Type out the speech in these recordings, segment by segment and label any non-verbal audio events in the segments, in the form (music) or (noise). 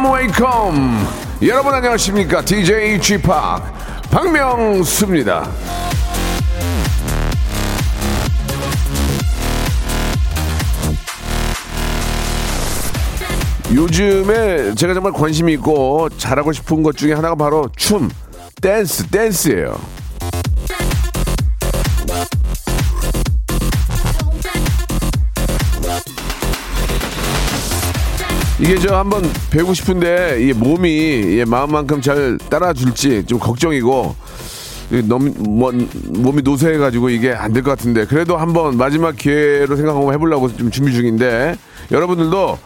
Welcome welcome 여러분 안녕하십니까 DJ Chip 박명수입니다. 요즘에 제가 정말 관심이 있고 잘하고 싶은 것 중에 하나가 바로 춤, 댄스, 댄스예요. 이게 저 한번 배우고 싶은데 이 몸이 예, 마음만큼 잘 따라줄지 좀 걱정이고 너무 몸, 몸이 노쇠해가지고 이게 안 될 것 같은데 그래도 한번 마지막 기회로 생각하고 해보려고 좀 준비 중인데 여러분들도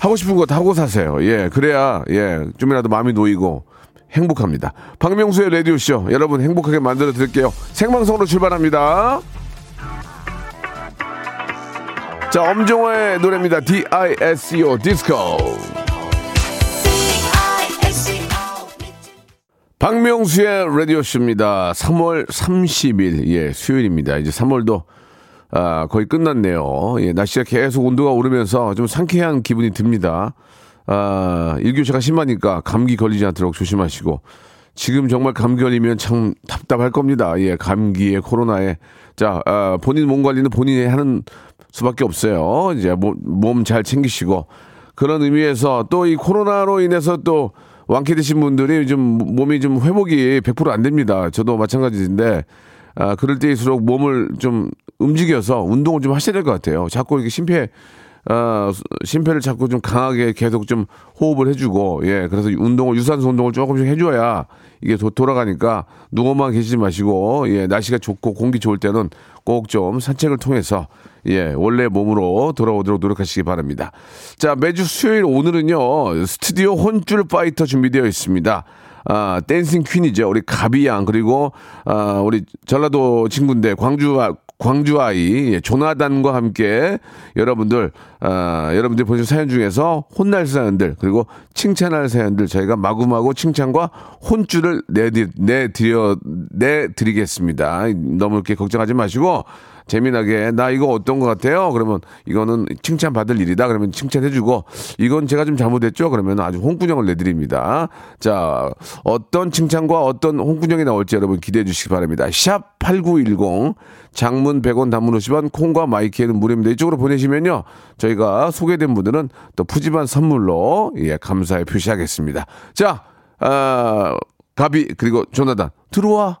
하고 싶은 거다 하고 사세요. 예, 그래야 예 좀이라도 마음이 놓이고 행복합니다. 박명수의 라디오 쇼 여러분 행복하게 만들어 드릴게요. 생방송으로 출발합니다. 자, 엄정화의 노래입니다. D-I-S-C-O, 디스코. 박명수의 라디오쇼입니다. 3월 30일, 예, 수요일입니다. 이제 3월도, 아, 거의 끝났네요. 예, 날씨가 계속 온도가 오르면서 좀 상쾌한 기분이 듭니다. 아, 일교차가 심하니까 감기 걸리지 않도록 조심하시고, 지금 정말 감기 걸리면 참 답답할 겁니다. 예, 감기에, 코로나에. 자, 아, 본인 몸 관리는 본인이 하는 수밖에 없어요. 이제 몸 잘 챙기시고 그런 의미에서 또 이 코로나로 인해서 또 완쾌 되신 분들이 좀 몸이 좀 회복이 100%안 됩니다. 저도 마찬가지인데 아, 그럴 때일수록 몸을 좀 움직여서 운동을 좀 하셔야 될 것 같아요. 자꾸 이렇게 심폐 어, 심폐를 자꾸 좀 강하게 계속 좀 호흡을 해주고, 예, 그래서 운동을, 유산소 운동을 조금씩 해줘야 이게 도, 돌아가니까 누워만 계시지 마시고, 예, 날씨가 좋고 공기 좋을 때는 꼭 좀 산책을 통해서, 예, 원래 몸으로 돌아오도록 노력하시기 바랍니다. 자, 매주 수요일 오늘은요, 스튜디오 혼줄 파이터 준비되어 있습니다. 아, dancing queen이죠. 우리 가비양, 그리고, 아, 우리 전라도 친구인데, 광주, 광주 아이 예, 조나단과 함께 여러분들 아, 여러분들이 보신 사연 중에서 혼날 사연들 그리고 칭찬할 사연들 저희가 마구마구 칭찬과 혼줄을 내드, 내드려 내드리겠습니다. 너무 이렇게 걱정하지 마시고 재미나게 나 이거 어떤 것 같아요? 그러면 이거는 칭찬 받을 일이다. 그러면 칭찬해주고 이건 제가 좀 잘못했죠. 그러면 아주 홍군형을 내드립니다. 자 어떤 칭찬과 어떤 홍군형이 나올지 여러분 기대해 주시기 바랍니다. 샵 #8910 장문 100원, 단문 50원, 콩과 마이키에는 무료입니다. 이쪽으로 보내시면요 저희 가 소개된 분들은 또 푸짐한 선물로 예 감사의 표시하겠습니다. 자 아, 가비 그리고 조나단 들어와.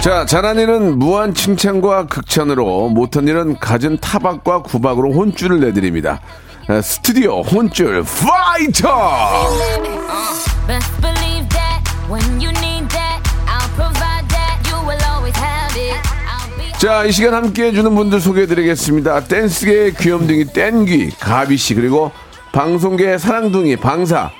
자, 잘한 일은 무한 칭찬과 극찬으로, 못한 일은 갖은 타박과 구박으로 혼쭐을 내드립니다. 스튜디오 혼쭐 파이터! 자, 이 시간 함께 해주는 분들 소개해드리겠습니다. 댄스계의 귀염둥이 땡귀, 가비씨, 그리고 방송계의 사랑둥이, 방사,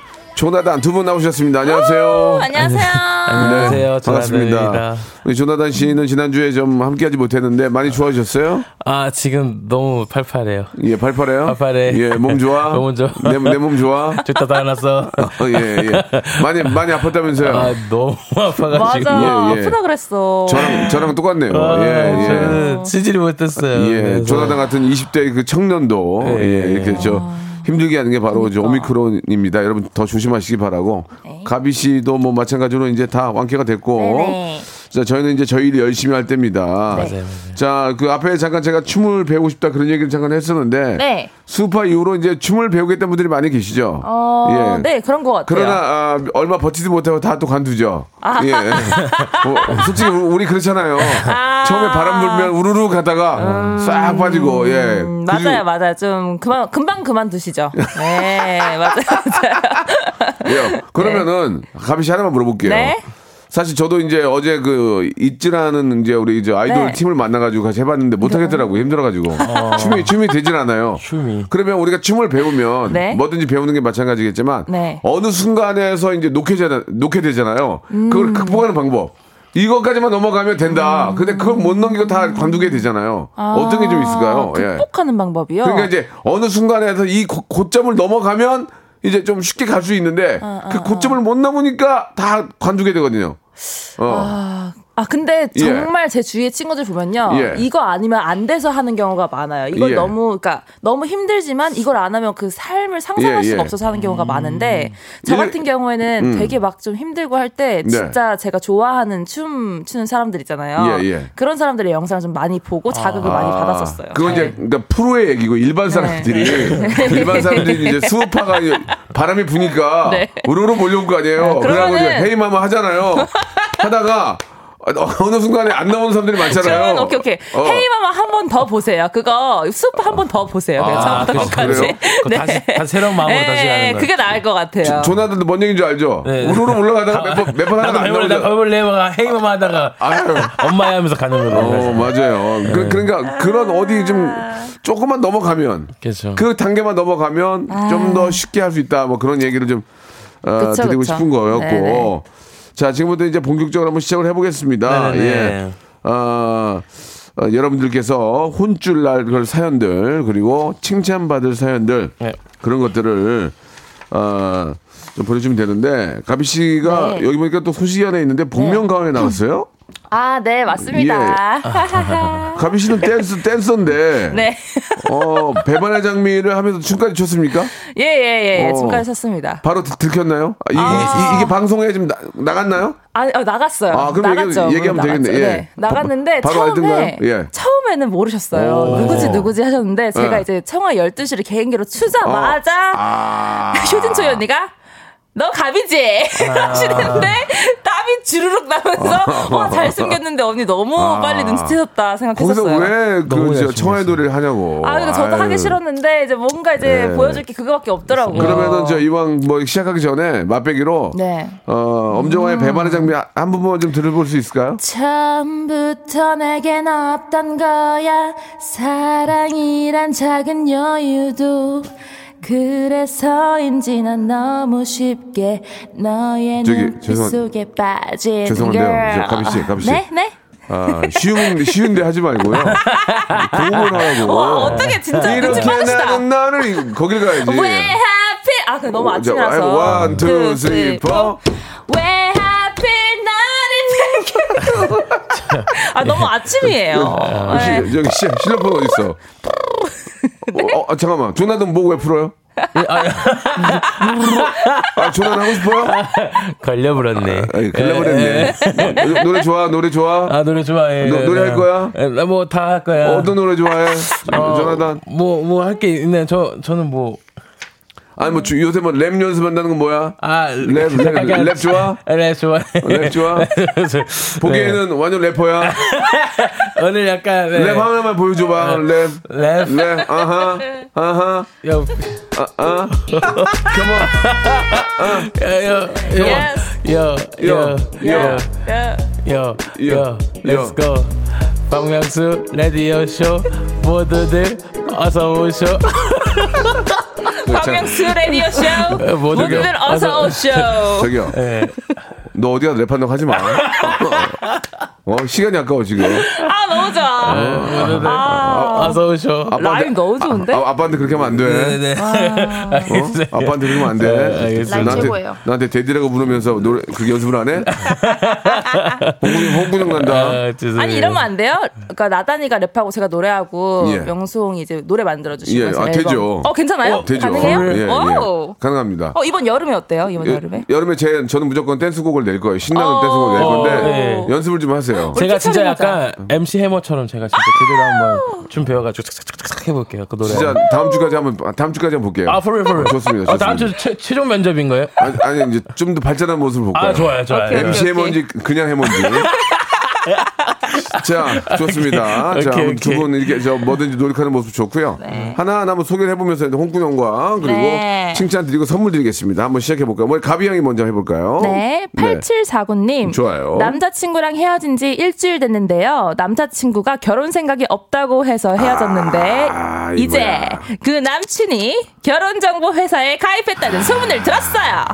조나단 두 분 나오셨습니다. 안녕하세요. 오, 안녕하세요. 안녕하세요. 네, 반갑습니다. 우리 조나단 씨는 지난주에 좀 함께하지 못했는데 많이 좋아지셨어요? 아 지금 너무 팔팔해요. 예, 팔팔해요. 팔팔해. 예, 몸 좋아. (laughs) 몸 좋아. 내몸 (laughs) 좋아. 좋다 다났어. 어, 예, 예. 많이 많이 아팠다면서요? 아 너무 아파가지고. 맞아. 예, 예. 아프다 그랬어. 저랑 저랑 똑같네요. 아, 예, 예. 저는 치질이 못했어요. 예, 그래서. 조나단 같은 20대 그 청년도 예, 예 이렇게 저. 힘들게 하는 게 바로 그러니까. 오미크론입니다. 여러분 더 조심하시기 바라고. 네. 가비 씨도 뭐 마찬가지로 이제 다 완쾌가 됐고. 네네. 자, 저희는 이제 저희 일 열심히 할 때입니다. 네. 맞아요. 자, 그 앞에 잠깐 제가 춤을 배우고 싶다 그런 얘기를 잠깐 했었는데. 네. 수파 이후로 이제 춤을 배우겠다는 분들이 많이 계시죠. 어, 예. 네, 그런 것 같아요. 그러나 아, 얼마 버티지 못하고 다 또 관두죠. 아. 예. 뭐, 솔직히 우리 그렇잖아요. 처음에 바람 불면 우르르 가다가 싹 빠지고 예. 음, 맞아요, 맞아요. 좀 그만 금방 그만두시죠. 네, 맞아요, 맞아요. 예. 그러면은 가비 씨 하나만 물어볼게요. 네. 사실 저도 이제 어제 그 있지라는 이제 우리 이제 아이돌 네. 팀을 만나가지고 같이 해봤는데 못하겠더라고요. 힘들어가지고 춤이 춤이 되질 않아요. 춤이. 그러면 우리가 춤을 배우면 네. 뭐든지 배우는 게 마찬가지겠지만 네. 어느 순간에서 이제 놓게 되잖아, 놓게 되잖아요. 음. 그걸 극복하는 방법. 이것까지만 넘어가면 된다. 근데 그걸 못 넘기고 다 관두게 되잖아요. 어떤 게 좀 있을까요? 예. 아, 극복하는 방법이요. 그러니까 이제 어느 순간에서 이 고, 고점을 넘어가면 이제 좀 쉽게 갈 수 있는데 아, 그 고점을 못 넘으니까 다 관두게 되거든요. 어. 아 근데 예. 정말 제 주위의 친구들 보면요 예. 이거 아니면 안 돼서 하는 경우가 많아요 이걸 예. 너무 그러니까 너무 힘들지만 이걸 안 하면 그 삶을 상상할 예, 수가 예. 없어서 하는 경우가 많은데 저 예. 같은 경우에는 음. 되게 막 좀 힘들고 할때 네. 진짜 제가 좋아하는 춤 추는 사람들 있잖아요 예, 예. 그런 사람들의 영상을 좀 많이 보고 자극을 많이 받았었어요 그건 네. 이제 그러니까 프로의 얘기고 일반 사람들이 (laughs) 일반 사람들이 이제 수우파가 이제 바람이 부니까 네. 우르르 몰려올 거 아니에요. 네, 이제 그러면은- 헤이마마 하잖아요. 하다가 어느 순간에 안 나오는 사람들이 많잖아요. 그러면 오케이 오케이 어. 헤이마마 한 번 더 보세요 그거 수프 한번 더 보세요 그냥 아, 처음부터 끝까지? 그거 다시- 다시 새로운 마음으로 다시 가는 거예요. 그게 나을 것 같아요 조나단도 뭔 얘기인 줄 알죠? 네. 우르르 올라가다가 몇번 몇번 하다가 안 나오죠. 나 해볼래, 막 헤이마마 하다가 아유. 엄마야 하면서 가는 어, 거예요. 맞아요. 그, 그러니까 그런 어디 좀 조금만 넘어가면 그렇죠. 그 단계만 넘어가면 좀 더 쉽게 할 수 있다. 뭐 그런 얘기를 좀 어, 그쵸, 드리고 그쵸. 싶은 거였고. 네네. 자, 지금부터 이제 본격적으로 한번 시작을 해보겠습니다. 네네네. 예. 어, 어, 여러분들께서 혼쭐 날 그런 사연들 그리고 칭찬받을 사연들 네. 그런 것들을 어, 좀 보내주시면 되는데 가비 씨가 네. 여기 보니까 또 소식이 하나 있는데 복면 가왕에 나왔어요? 아, 네, 맞습니다. (laughs) 가비 씨는 댄스 댄서인데 네. 어, 배반의 장미를 하면서 춤까지 췄습니까? 예, 예, 예. 어. 지금까지 섰습니다. 바로 들- 들켰나요? 아, 이, 아. 게 방송에 지금 나, 나갔나요? 아, 어, 나갔어요. 아, 그럼 나갔죠. 얘기- 나갔죠. 되겠네. 예. 네, 나갔는데 바- 바로 처음에? 예. 처음에는 모르셨어요. 오. 누구지 누구지 하셨는데 제가 예. 이제 청아 12시를 개인기로 추자마자 아. (laughs) 효진 초이 언니가 너 갑이지 (laughs) 하시는데 땀이 주르륵 나면서 (laughs) 와 잘생겼는데 언니 너무 아. 빨리 눈치채셨다 거기서 생각했었어요. 왜 너무 그 열심히 청아의 노래를 하냐고. 아, 근데 저도 아유. 하기 싫었는데 이제 뭔가 이제 네. 보여줄 게 그거밖에 없더라고요. 그러면은 저 이왕 뭐 시작하기 전에 맛배기로 네. 어, 엄정화의 배반의 장미 한 번만 좀 들어볼 수 있을까요? 처음부터 내겐 없던 거야 사랑이란 작은 여유도 그래서인지 난 너무 쉽게 너의 저기, 눈빛 죄송- 속에 빠진 죄송한데요. 가비 씨, 가비 씨. 네? 네? 아, 쉬운 쉬운데 하지 말고요. 고음을 하라고. 와 어떻게 진짜 이렇게 나는 나를 거길 가야지. 왜 하필 아 그 너무 자, 아침이라서 원, 투, two, 쓰리, three, 포. four. 왜 하필 나를 아 너무 아침이에요 아, 네. 시, 실력폰 어디 있어? 어, 어, 잠깐만. 조나단 목 왜 풀어요? 아, 조나단 하고 싶어요? 걸려버렸네. 아이, 걸려버렸네. 노- 노래 좋아, 노래 좋아. 아 노래 좋아해. 노- 노래 할 거야? 뭐 다 할 거야. 어떤 노래 좋아해? 어, 조나단. 뭐 뭐 할 게 있네. 저 저는 뭐 아니, 뭐, 주- 요새 뭐 랩 연습한다는 건 뭐야? 아, 랩, 랩, 랩 좋아? 랩 좋아. 랩 좋아? (laughs) 보기에는 완전 래퍼야. 네. (laughs) 오늘 약간 네. 랩 하나만 보여줘봐. 랩. 랩. 랩. 아하. 아하. yo, 아. yo, yo, yo, 예. yo, yo, yo, Let's 요. go. 박명수 라디오 쇼 모두들 어서 오쇼. (laughs) 박명수 라디오 쇼 모두들 모두들 어서 오쇼 저기요. 예. 너 어디가 랩한다고 하지 마. 어, 시간이 아까워, 지금. 아 너무 좋아. 모두들 아, 어서 오쇼. 라임 너무 좋은데? 아, 아빠한테 그렇게 하면 안 돼. (laughs) 네네. 어? 아빠한테 그러면 안 돼. 네. 라임 나한테, 최고예요. 나한테 대디라고 부르면서 노래, 그게 연습을 안 해? (laughs) 홍군형, 홍군형 난다. 아. 아니 이러면 안 돼요? 그러니까 나단이가 랩하고 제가 노래하고 예. 명수홍이 이제 노래 만들어 주시고 예, 아, 되죠. 어 괜찮아요? 어, 되죠. 가능해요? 예, 예. 오. 가능합니다. 어 이번 여름에 어때요? 이번 여- 여름에? 여름에 제, 저는 무조건 댄스곡을 낼 거예요. 신나는 어. 댄스곡을 낼 건데, 네. 연습을 좀 하세요. 제가 진짜. 약간 MC 해머처럼 제가 진짜 제대로 한번 춤 배워가지고 착착착착 해볼게요. 그 노래. 진짜 다음 주까지 한번, 다음 주까지 한번 볼게요. 아, for real, for real. 좋습니다. 어, 다음 좋습니다. 주 최, 최종 면접인 거예요? 아니, 아니, 이제 좀 더 발전한 모습을 볼 거예요. 아, 좋아요, 좋아요. 오케이, MC. 해먼지 그냥 해먼지. (laughs) 자, 좋습니다. (laughs) 자, 오케이, 두 오케이. 분 이렇게 저 뭐든지 노력하는 모습 좋고요. 하나하나 한번 소개를 해보면서 홍군형과 그리고 네. 칭찬 드리고 선물 드리겠습니다. 한번 시작해볼까요? 뭐 가비 형이 먼저 해볼까요? 네, 8749님. 좋아요. 남자친구랑 헤어진 지 일주일 됐는데요. 남자친구가 결혼 생각이 없다고 해서 헤어졌는데, 아, 이제 이거야. 그 남친이 결혼정보 회사에 가입했다는 소문을 들었어요.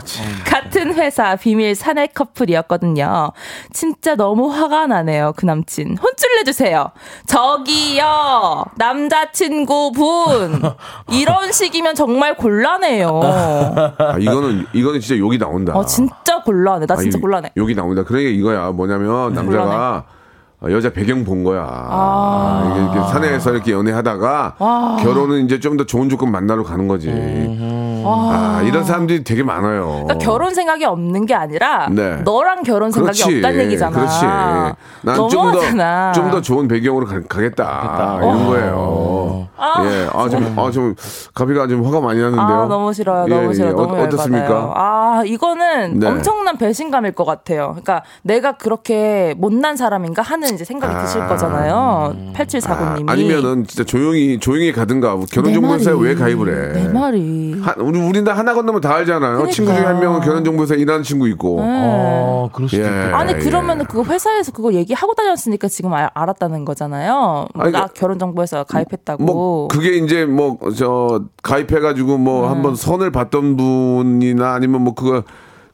같은 회사 비밀 사내 커플이었거든요. 진짜 너무 화가 나 네요, 그 남친. 혼쭐 내주세요. 저기요, 남자친구분. 이런 식이면 정말 곤란해요. 아, 이거는 이거는 진짜 욕이 나온다. 어, 진짜 곤란해. 나 진짜 아, 이- 곤란해. 욕이 나온다. 그러니까 이거야. 뭐냐면 남자가 여자 배경 본 거야. 아. 이렇게 사내에서 이렇게 연애하다가 결혼은 이제 좀 더 좋은 조건 만나러 가는 거지. 아, 이런 사람들이 되게 많아요. 그러니까 결혼 생각이 없는 게 아니라 네. 너랑 결혼 생각이 그렇지. 없다는 얘기잖아. 그렇지. 난 좀. 더 좀 더 좋은 배경으로 가, 겠다 이런 거예요. 예, 아 좀 아 좀 가비가 좀 화가 많이 나는데요. 아, 너무 싫어요. 너무 예, 싫어요. 예. 너무 어, 어떻습니까? 열받아요. 아, 이거는 네. 엄청난 배신감일 것 같아요. 그러니까 내가 그렇게 못난 사람인가 하는 이제 생각이 드실 아. 거잖아요. 8749님이. 아, 니면은 진짜 조용히 조용히 가든가 결혼 내 정보회사에 말이. 왜 가입을 해? 내 말이. 한, 우리 우리 다 하나 건너면 다 알잖아요. 친구 중에 한 명은 결혼 정보회사에 일하는 친구 있고. 어, 그럴 수도 예. 있겠다. 아니 예. 그러면 은 그거 회사에서 그거 얘기하고 다녔으니까 지금 알, 알았다는 거잖아요. 아니, 나 그- 결혼정보회사 가입했 다고. 뭐 그게 이제 뭐 저 가입해가지고 뭐 한번 선을 봤던 분이나 아니면 뭐 그거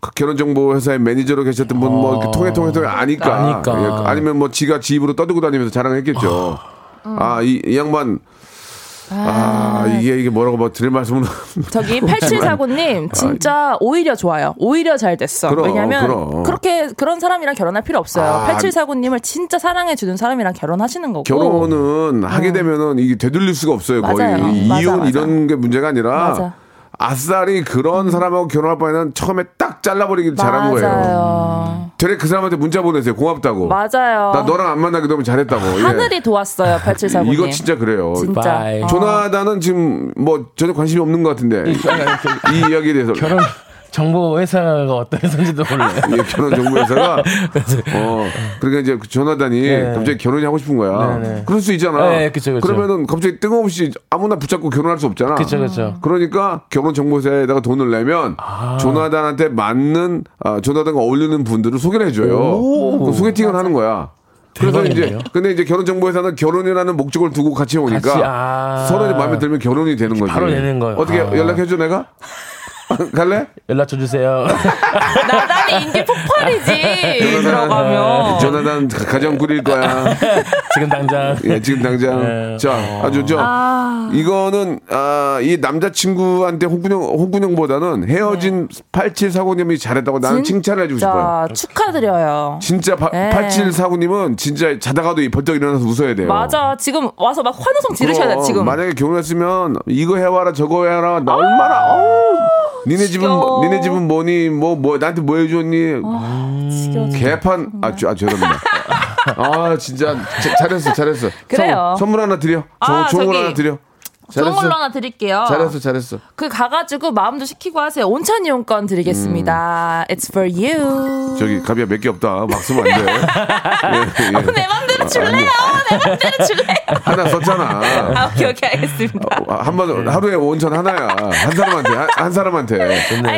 그 결혼정보회사의 매니저로 계셨던 분 뭐 이렇게 통해 통해 통해 아니까, 아니까. 예, 아니면 뭐 지가 지 입으로 떠들고 다니면서 자랑했겠죠. 아 이 이 양반 아, 이게 이게 뭐라고 뭐 드릴 말씀은 저기 (laughs) 8749님 진짜 오히려 좋아요. 오히려 잘 됐어. 그럼, 왜냐면 그럼. 그렇게 그런 사람이랑 결혼할 필요 없어요. 아. 8749님을 진짜 사랑해 주는 사람이랑 결혼하시는 거고. 결혼은 하게 되면은 이게 되돌릴 수가 없어요. 거의 어. 맞아요. 이- 맞아, 이혼 맞아. 이런 게 문제가 아니라 맞아. 아싸리 그런 사람하고 결혼할 바에는 처음에 딱 잘라버리길 잘한 거예요. 되레 그 사람한테 문자 보내세요. 고맙다고. 맞아요. 나 너랑 안 만나게 되면 잘했다고. 예. 하늘이 도왔어요. 8749님. (laughs) 이거 진짜 그래요. 진짜. 바이. 어. 조나단은 지금 뭐 전혀 관심이 없는 것 같은데 이 이야기에 대해서 결혼 정보 회사가 어떤 회사인지도 몰라요. (laughs) 예, 결혼 정보 회사가 (laughs) 어 그러니까 이제 그 조나단이 네. 갑자기 결혼이 하고 싶은 거야. 네, 네. 그럴 수 있잖아. 네, 그쵸, 그쵸. 그러면은 갑자기 뜬금없이 아무나 붙잡고 결혼할 수 없잖아. 그쵸, 그쵸. 그러니까 결혼 정보 회사에다가 돈을 내면 아. 조나단한테 맞는 아, 조나단과 어울리는 분들을 소개를 해줘요. 그 소개팅을 하는 거야. 그래서 이제. 근데 이제 결혼 정보 회사는 결혼이라는 목적을 두고 같이 오니까 같이, 아. 서로 마음에 들면 결혼이 되는 거지. 바로 되는 거예요. 어떻게 아. 연락해줘 내가? (laughs) 갈래? 연락 줘주세요. (laughs) 나단이 인기 폭발이지. 들어가면. 조나단 가정 꾸릴 거야. (laughs) 지금 당장. 예, 지금 당장. 네. 자, 아주 저 이거는 아, 이 남자친구한테 홍군형 홍군형보다는 헤어진 8749님이 잘했다고 나는 칭찬을 해주고 싶어요. 축하드려요. 진짜 바, 네. 8749님은 진짜 자다가도 이 벌떡 일어나서 웃어야 돼요. 맞아. 지금 와서 막 환호성 지르셔야 돼, 지금. 만약에 결혼했으면 이거 해와라 저거 해와라 나 얼마나 어우, 니네 집은 뭐- 지겨워. 니네 집은 뭐니 뭐뭐 나한테 뭐 해줬니 지겨워. 개판 아, 주- 아 죄송합니다. (laughs) 아 진짜 자- 잘했어 잘했어. 그래요. 선, 선물 하나 드려. 아, 좋은 걸 하나 드려. 좋은 잘했어. 걸로 하나 드릴게요. 잘했어 잘했어. 그 가가지고 마음도 시키고 하세요. 온천 이용권 드리겠습니다. It's for you. 저기 가비야 몇 개 없다. 막 쓰면 안 돼. (laughs) 예, 예. 내 맘대로 줄래요? 내 맘대로 줄래요? (laughs) 하나 썼잖아. 아, 오케이, 오케이, 알겠습니다. 한번 하루에 온천 하나야. 한 사람한테 한, 한 사람한테. 알겠어요, 네,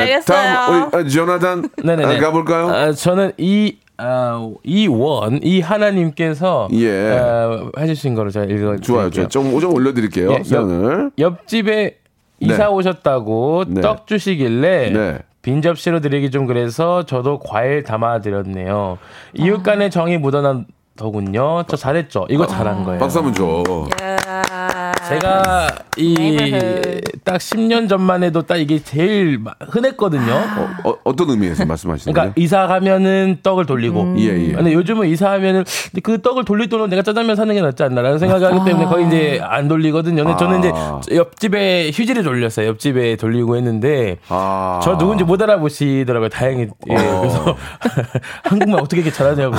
알겠어요. 다음 우리 아, 조나단 네네네. 아, 가볼까요? 아, 저는 이, 아, 이원, 이 하나님께서 예. 아, 해주신 거를 제가 읽어 좋아요, 좋아요. 좀, 좀 올려드릴게요. 예, 사연을. 옆집에 이사 오셨다고 네. 떡 주시길래 네. 빈 접시로 드리기 좀 그래서 저도 과일 담아 드렸네요. 이웃 간의 정이 묻어난 더군요. 저 잘했죠. 이거 잘한 거예요. 박수 한번 줘. 제가 이. 딱 10년 전만 해도 딱 이게 제일 마- 흔했거든요. 어, 어 떤 의미에서 말씀하시는 그러니까 거예요? 이사 가면은 떡을 돌리고. 예, 예. 근데 요즘은 이사하면은 그 떡을 돌릴 돈은 내가 짜장면 사는 게 낫지 않나라는 생각을 하기 때문에 거의 이제 안 돌리거든요. 근데 저는 아. 이제 옆집에 휴지를 돌렸어요. 옆집에 돌리고 했는데 아. 저 누군지 못 알아보시더라고요. 다행히. 예. 어. 그래서 (laughs) 한국말 어떻게 이렇게 잘하냐고.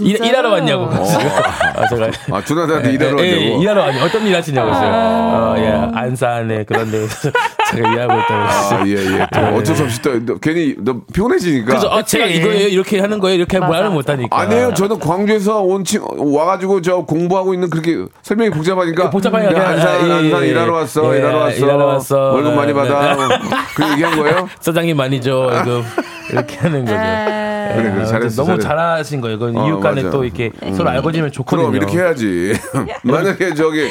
일, 일하러 왔냐고. 아, 제가 아, 준하한테 일하러 예, 예, 왔냐고. 일하러 왔냐. 어떤 일 하시냐고 했어요. 어, 예, 안산에 그런 데서 (laughs) 제가 일하고 있다고 아, 했어요. 예, 예. 또 어쩔 수 없이 또, 너 괜히 너 피곤해지니까. 그래서 어, 제가 이거예요. 이렇게 하는 거예요. 이렇게 말을. 못 하니까. 아니에요. 저는 광주에서 온 친, 와가지고 저 공부하고 있는 그렇게 설명이 복잡하니까. 복잡하니까 그냥 그냥, 안산, 예, 안산 예. 일하러 왔어. 예, 일하러 왔어. 일하러 왔어. 월급 많이 네, 받아. 네. 그 얘기한 거예요? 사장님 많이 줘. 월급. 이렇게 하는 거죠. 아, 그래, 그래. 아, 잘했어. 너무 잘했어. 잘하신 거예요. 이건 어, 이웃 간에 맞아. 또 이렇게 서로 알고 지면 좋거든요. 그럼 이렇게 해야지. (laughs) 만약에 저기,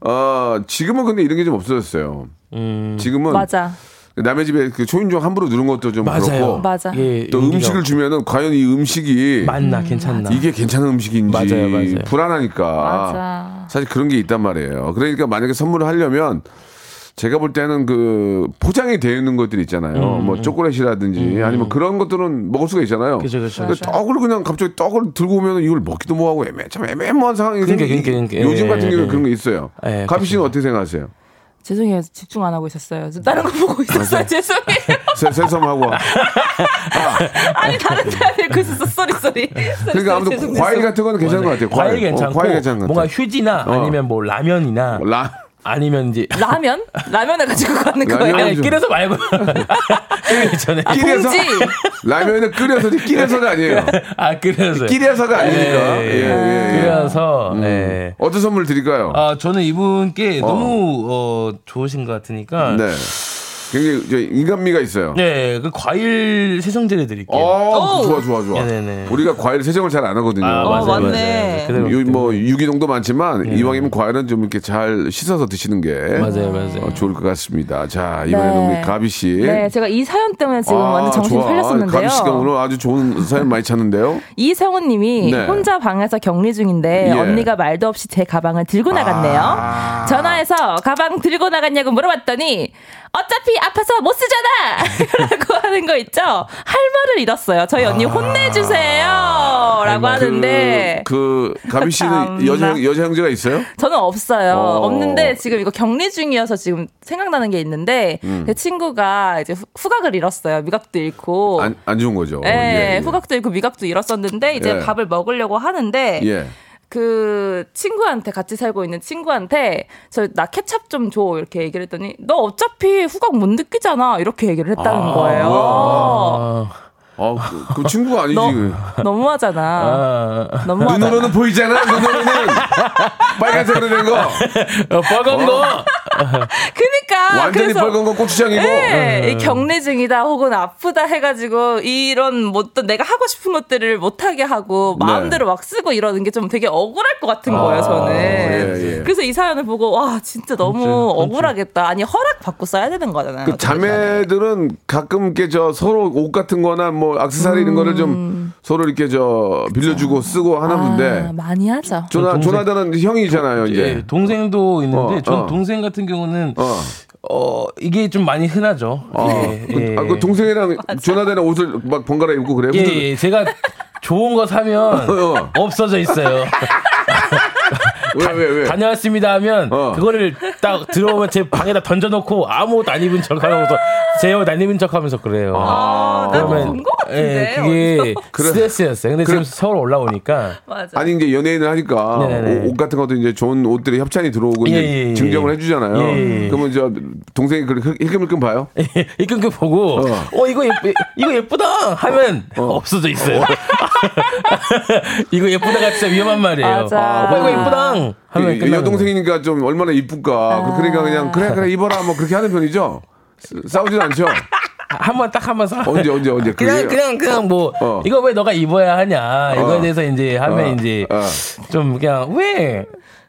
어, 지금은 근데 이런 게 좀 없어졌어요. 지금은 맞아. 남의 집에 그 초인종 함부로 누른 것도 좀 맞아요. 그렇고. 맞아. 이게 또 음식을 주면은 과연 이 음식이 맞나 괜찮나. 이게 괜찮은 음식인지 맞아요, 맞아요. 불안하니까 맞아. 사실 그런 게 있단 말이에요. 그러니까 만약에 선물을 하려면 제가 볼 때는 그 포장이 되어 있는 것들 있잖아요. 뭐 초콜릿이라든지 아니면 그런 것들은 먹을 수가 있잖아요. 음, 그죠, 그죠. 근데 떡을 그냥 갑자기 떡을 들고 오면 이걸 먹기도 뭐하고 애매 참 애매모한 상황이 그러니까, 그러니까, 그러니까. 요즘 예, 같은 경우는 예. 그런 거 있어요. 예, 가비 씨는 어떻게 생각하세요? 죄송해요. 집중 안 하고 있었어요. 저 다른 거 보고 있었어요. 죄송해요. 새- 새섬하고 (laughs) 아니 다른 사람 읽고 있었어. sorry sorry. 그러니까 아무튼 과일 같은 거는 괜찮은 것 같아요. 과일 과일, 괜찮고 어, 과일 괜찮은 것 뭔가 같아요. 휴지나 어. 아니면 뭐 라면이나 라 아니면 이제 라면? 라면을 가지고 가는 라면? 거예요. 아니, 끓여서 말고 (laughs) 끓이기 전에 끼려서 봉지. 라면은 끓여서 끼려서가 아니에요. 아 끓여서 끼려서가 아니니까. 예, 예, 예. 예, 예. 끓여서 네. 어떤 선물 드릴까요? 아 저는 이분께 너무 어, 좋으신 것 같으니까 네. 굉장히 저 인간미가 있어요. 네, 그 과일 세정제를 드릴게요. 어, 오. 좋아, 좋아, 좋아. 네네네. 우리가 과일 세정을 잘 안 하거든요. 아, 어, 맞아요, 맞네. 맞아요. 그대로 요, 뭐 유기농도 많지만 이왕이면 과일은 좀 이렇게 잘 씻어서 드시는 게 맞아요, 맞아요. 어, 좋을 것 같습니다. 자 이번에는 네. 우리 가비 씨. 네, 제가 이 사연 때문에 지금 아, 완전 정신 이 좋아. 팔렸었는데요. 가비 씨가 오늘 아주 좋은 사연 많이 찾는데요. (laughs) 이성훈 님이 네. 혼자 방에서 격리 중인데 예. 언니가 말도 없이 제 가방을 들고 나갔네요. 아. 전화해서 가방 들고 나갔냐고 물어봤더니 어차피 아파서 못 쓰잖아! 라고 하는 거 있죠? 할 말을 잃었어요. 저희 언니 혼내주세요! 라고 하는데. 그, 그 가비 씨는. 여자 여자 형제가 있어요? 저는 없어요. 어. 없는데 지금 이거 격리 중이어서 지금 생각나는 게 있는데 음. 제 친구가 이제 후- 후각을 잃었어요. 미각도 잃고. 안, 안 좋은 거죠. 예, 예, 예. 후각도 잃고 미각도 잃었었는데 이제 예. 밥을 먹으려고 하는데 예. 그 친구한테 같이 살고 있는 친구한테 저 나 케찹 좀 줘 이렇게 얘기를 했더니 너 어차피 후각 못 느끼잖아 이렇게 얘기를 했다는 아, 거예요. 아, 아, 그, 그 친구가 아니지. 너, 너무하잖아. 아, 너무하잖아. 눈으로는 보이잖아. 눈으로는 빨간색으로 된 거. 어, 빨간 거. (laughs) 그니까 완전히 그래서 빨간 거 고추장이고. 네, 이 격리 중이다 혹은 아프다 해가지고 이런 뭐또 내가 하고 싶은 것들을 못하게 하고 네. 마음대로 막 쓰고 이러는 게 좀 되게 억울할 것 같은 거예요 저는. 예, 예. 그래서 이 사연을 보고 와 진짜 너무 억울하겠다. 아니 허락 받고 써야 되는 거잖아요. 그 자매들은 가끔 이렇게 저 서로 옷 같은 거나 뭐 악세사리 이런 거를 좀 서로 이렇게 저 빌려주고 쓰고 아, 하는데 많이 하죠. 조나, 조나단은 형이잖아요, 이제. 예, 동생도 있는데 어, 전 어. 동생 같은 경우는 어. 어 이게 좀 많이 흔하죠. 어. 예, 그, 예. 아, 그 동생이랑 조나단의 옷을 막 번갈아 입고 그래요? 예, 예, 제가 좋은 거 사면 (laughs) 어. 없어져 있어요. 왜, 왜, 왜? 다녀왔습니다 하면 어. 그거를 딱 들어오면 제 방에다 던져놓고 아무것도 안 입은 척하면서 제 옷 안 입은 척하면서 그래요. 아, 나도 본것 같은데. 예, 그게. 스트레스였어요. 근데 그래. 지금 서울 올라오니까 맞아. 아니 이제 연예인을 하니까 네네네. 옷, 옷 같은 것도 이제 좋은 옷들이 협찬이 들어오고 예, 이제 예, 예. 증정을 해주잖아요. 예, 예. 그러면 저 동생이 그렇게 힐끔힐끔 봐요. 그 보고 어. 이거 예쁘 이거 예쁘다 하면 없어져 있어요. (laughs) 이거 예쁘다가 진짜 위험한 말이에요. 맞아. 오빠 이거 예쁘다 하면 이- 여동생이니까 좀 얼마나 이쁠까. 그러니까 그냥 그래 그래 입어라 뭐 그렇게 하는 편이죠. 싸우진 않죠. (laughs) 한번 딱 한번 사. 언제 언제 언제 그냥 그게- 그냥 그냥 뭐 어. 이거 왜 너가 입어야 하냐 이거에 어. 대해서 이제 하면 어. 이제 어. 좀 그냥 왜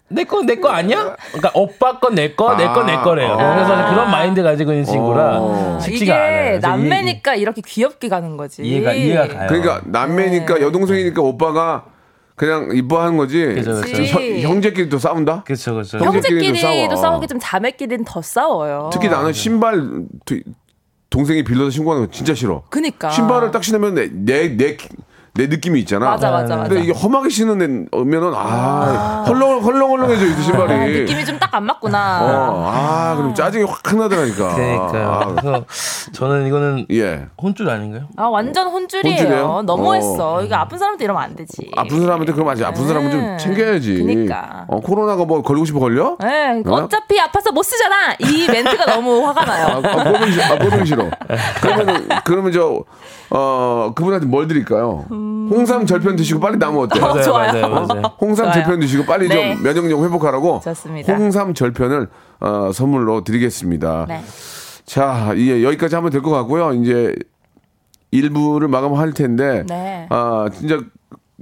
내거 내 거 아니야? 그러니까 오빠 거 내 거 내 거 내 거래요. 아. 그래서 그런 마인드 가지고 있는 친구라 어. 쉽지가 이게 않아요. 남매니까 이렇게 귀엽게 가는 거지. 이해, 이해가 이해가 가요. 그러니까 남매니까 네. 여동생이니까 오빠가 그냥 이뻐하는 거지. 그죠, 그죠. 지금 형- 형제끼리 또 싸운다. 그렇죠, 그렇죠. 형제끼리도 형제끼리도. 싸우기 좀 자매끼리는 더 싸워요. 특히 나는 신발 도- 동생이 빌려서 신고하는 거 진짜 싫어. 그니까. 신발을 딱 신으면 내 내 내 내 느낌이 있잖아. 맞아 맞아 맞아. 근데 이게 험하게 신으면 아, 헐렁 헐렁헐렁해져 이 신발이. 아, 느낌이 좀 딱 안 맞구나. 어, 아, 그럼 짜증이 확 나더라니까. 그러니까요. 아, 그래서 저는 이거는 예. 혼줄 아닌가요? 아 완전 혼줄이에요. 혼줄이에요? 너무했어. 어. 이거 아픈 사람한테 이러면 안 되지. 아픈 사람한테 그럼 아직 아픈 사람은 좀 음, 챙겨야지. 그니까. 어, 코로나가 뭐 걸리고 싶어 걸려? 네, 어? 어차피 아파서 못 쓰잖아. 이 멘트가 너무 화가 아, 나요. 아, 싫어. 아, 싫어. (laughs) 그러면, 그러면 저, 어, 그분한테 뭘 드릴까요? 홍삼 절편 드시고 빨리 나면 어때? 어, 좋아요. 맞아요, 맞아요. (laughs) 홍삼 좋아요. 절편 드시고 빨리 네. 좀 면역력 회복하라고. 좋습니다. 홍삼 절편을 어, 선물로 드리겠습니다. 네. 자, 이제 여기까지 하면 될 것 같고요. 이제 일부를 마감할 텐데, 네. 아 진짜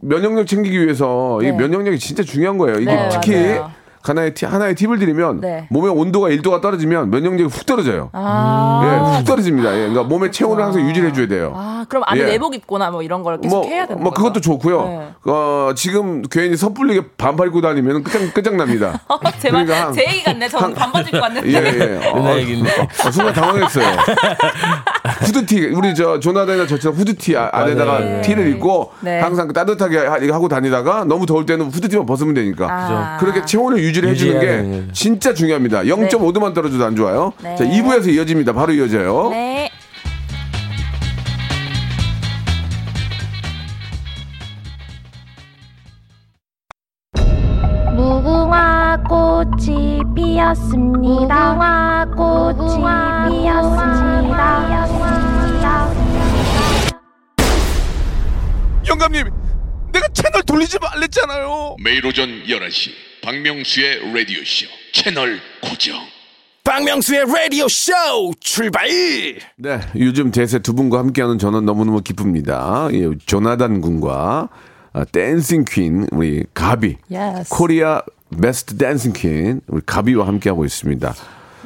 면역력 챙기기 위해서 이 네. 면역력이 진짜 중요한 거예요. 이게 네, 특히 맞아요. 하나의 티- 하나의 팁을 드리면 네. 몸의 온도가 1도가 떨어지면 면역력이 훅 떨어져요. 아, 예, 훅 떨어집니다. 예, 그러니까 몸의 체온을 항상 유지해 줘야 돼요. 아, 그럼 안에 예. 내복 입거나 뭐 이런 걸 계속 뭐, 해야 되는 뭐 거죠? 그것도 좋고요. 네. 어, 지금 괜히 섣불리게 반팔 입고 다니면 끝장 끝장납니다. (laughs) 제, 말, 그러니까 제 얘기 같네. 저는 반바지 입고 왔는데. 예, 예. 어. 어, 순간 당황했어요. (laughs) 후드티, 우리 저 조나단이나 저처럼 후드티 아- 안에다가 맞아요. 티를 입고 네. 항상 따뜻하게 하- 이거 하고 다니다가 너무 더울 때는 후드티만 벗으면 되니까. 아. 그렇게 체온을 유지를 해주는 게 되는 거죠. 진짜 중요합니다. 0.5도만 떨어져도 안 좋아요. 네. 자, 2부에서 이어집니다. 바로 이어져요. 네. 무궁화 꽃이 피었습니다. 무궁화 꽃이 영감님, 내가 채널 돌리지 말랬잖아요. 매일 오전 11시 박명수의 라디오쇼 채널 고정 박명수의 라디오 쇼 출발 네, 요즘 대세 두 분과 함께하는 저는 너무너무 기쁩니다. 예, 조나단 군과 아, dancing queen 우리 가비, Yes. Korea best dancing queen 우리 가비와 함께하고 있습니다.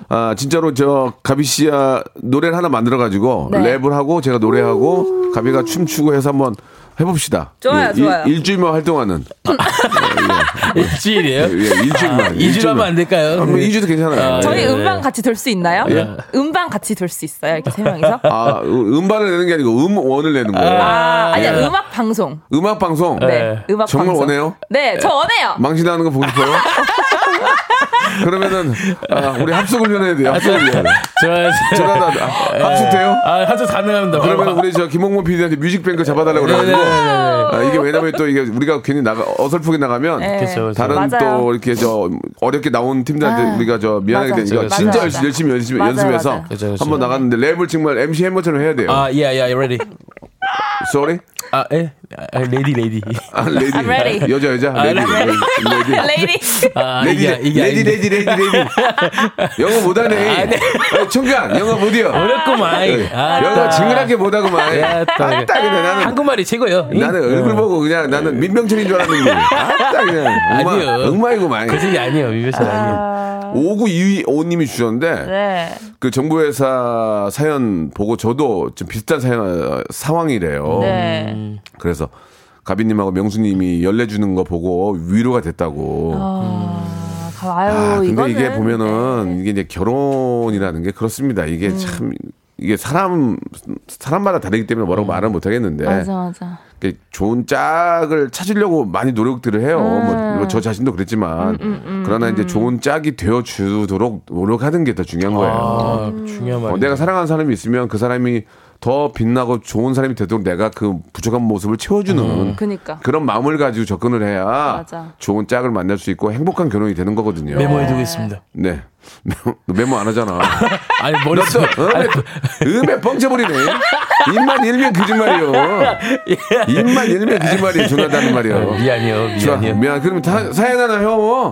아 진짜로 저 가비 씨야 노래를 하나 만들어 가지고 네. 랩을 하고 제가 노래하고 가비가 춤추고 해서 한번 해봅시다. 좋아요, 예, 좋아요. 일, 주일만 활동하는 (laughs) 일주일이에요? 예, 예, 일주일만. 이주 하면 안 될까요? 아, 뭐 2주도 괜찮아요. 아, 저희 네, 음반 네. 같이 들수 있나요? 예? 음반 같이 들수 있어요? 이렇게 세 명이서? 아, 음- 음반을 내는 게 아니고 음원을 내는 거예요. 아, 아니야. 예. 음악 방송. 음악 방송. 네. 음악 정말 방송. 원해요? 네, 저 원해요. 망신하는 거 보고 싶어요? (laughs) 그러면은 아, 우리 합숙 훈련해야 돼요. 합숙 훈련. 좋아요. 전화 다 합숙 돼요? 아, 합숙 가능합니다. 그러면 우리 저 김홍문 PD한테 뮤직뱅크 잡아달라고 그래가지고 아, 이게 왜냐면 또 이게 우리가 괜히 나가 어설프게 나가면 네. 그쵸, 그쵸. 다른 맞아요. 또 이렇게 저 어렵게 나온 팀들한테 아, 우리가 저 미안하게 맞아. 되니까 맞아, 진짜 맞아. 열심히 열심히 열심히 맞아요, 연습해서 맞아요. 그쵸. 한번 나갔는데 랩을 정말 MC 해머처럼 해야 돼요. 아, 예, 예, ready. Sorry? 아, 예. 아, ready, ready. 아, ready. I'm ready. 여자 여자. 아, ready. ready. lady. (laughs) 아, ready, 이게, 이게 ready, 아닌데. ready, ready, ready. 영어 못 하네. 아, 네. 어, 청간, 영어 못이요. 어렵구만. 아, 영어 따. 징그럽게 못하구만. 야, 따. 아따, 그냥 나는, 한국말이 최고요. 나는 얼굴 보고 그냥 나는 민병철인 줄 알았는데. 아따, 그냥. 엉마, 아니요. 엉마이구만. 그 얘기 아니에요. 미묘철 아니에요. 5925님이 주셨는데, 네. 그 정보회사 사연 보고 저도 좀 비슷한 사연, 어, 상황이래요. 네. 그래서 가비님하고 명수님이 열내주는 거 보고 위로가 됐다고. 아, 아유, 아, 근데 이거는. 이게 보면은 네. 이게 이제 결혼이라는 게 그렇습니다. 이게 음. 참 이게 사람 사람마다 다르기 때문에 뭐라고 말을 못 하겠는데 맞아, 맞아. 좋은 짝을 찾으려고 많이 노력들을 해요. 음. 뭐 저 자신도 그랬지만 그러나 이제 좋은 짝이 되어 주도록 노력하는 게 더 중요한 거예요. 아, 중요한 말. 어, 내가 사랑하는 사람이 있으면 그 사람이 더 빛나고 좋은 사람이 되도록 내가 그 부족한 모습을 채워주는 그니까. 그런 마음을 가지고 접근을 해야 맞아. 좋은 짝을 만날 수 있고 행복한 결혼이 되는 거거든요. 메모해두고 있습니다. 네. 메모, 너 메모 안 하잖아. (laughs) 아니, 머릿속. 음에, 음에 뻥쳐버리네. 입만 열면 거짓말이요. (laughs) 입만 열면 거짓말이에요. 조나단은 말이요. 미안해요, 좋아, 미안해요. 미안. 그러면 다, 사연 하나 해.